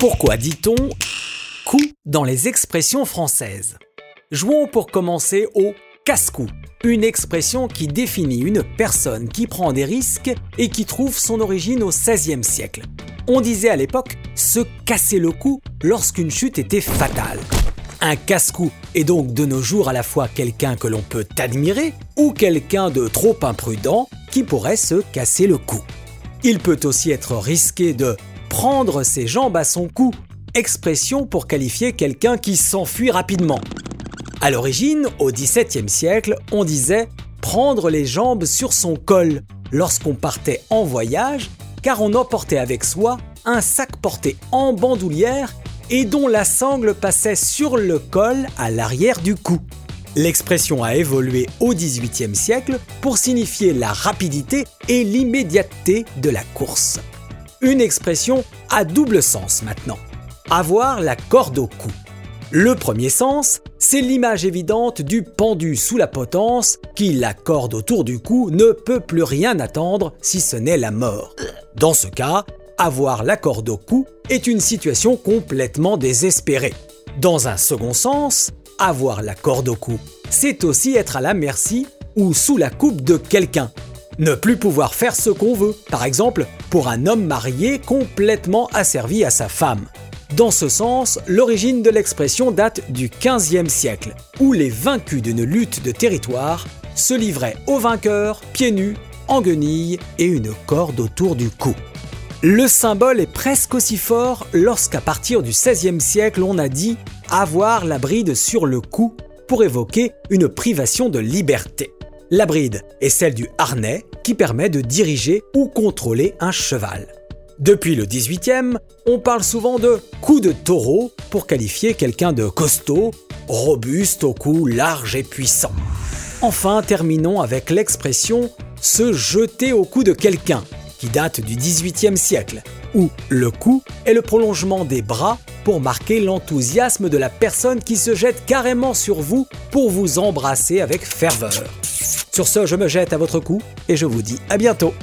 Pourquoi dit-on coup dans les expressions françaises? Jouons pour commencer au casse-cou, une expression qui définit une personne qui prend des risques et qui trouve son origine au XVIe siècle. On disait à l'époque se casser le cou lorsqu'une chute était fatale. Un casse-cou est donc de nos jours à la fois quelqu'un que l'on peut admirer ou quelqu'un de trop imprudent qui pourrait se casser le cou. Il peut aussi être risqué de prendre ses jambes à son cou, expression pour qualifier quelqu'un qui s'enfuit rapidement. À l'origine, au XVIIe siècle, on disait prendre les jambes sur son col lorsqu'on partait en voyage car on emportait avec soi un sac porté en bandoulière et dont la sangle passait sur le col à l'arrière du cou. L'expression a évolué au XVIIIe siècle pour signifier la rapidité et l'immédiateté de la course. Une expression à double sens maintenant. Avoir la corde au cou. Le premier sens, c'est l'image évidente du pendu sous la potence qui, la corde autour du cou, ne peut plus rien attendre si ce n'est la mort. Dans ce cas, avoir la corde au cou est une situation complètement désespérée. Dans un second sens, avoir la corde au cou, c'est aussi être à la merci ou sous la coupe de quelqu'un. Ne plus pouvoir faire ce qu'on veut, par exemple pour un homme marié complètement asservi à sa femme. Dans ce sens, l'origine de l'expression date du XVe siècle, où les vaincus d'une lutte de territoire se livraient aux vainqueurs pieds nus, en guenilles et une corde autour du cou. Le symbole est presque aussi fort lorsqu'à partir du XVIe siècle on a dit avoir la bride sur le cou pour évoquer une privation de liberté. La bride est celle du harnais qui permet de diriger ou contrôler un cheval. Depuis le 18e, on parle souvent de coup de taureau pour qualifier quelqu'un de costaud, robuste au cou large et puissant. Enfin, terminons avec l'expression se jeter au cou de quelqu'un, qui date du 18e siècle, où le cou est le prolongement des bras pour marquer l'enthousiasme de la personne qui se jette carrément sur vous pour vous embrasser avec ferveur. Sur ce, je me jette à votre cou et je vous dis à bientôt.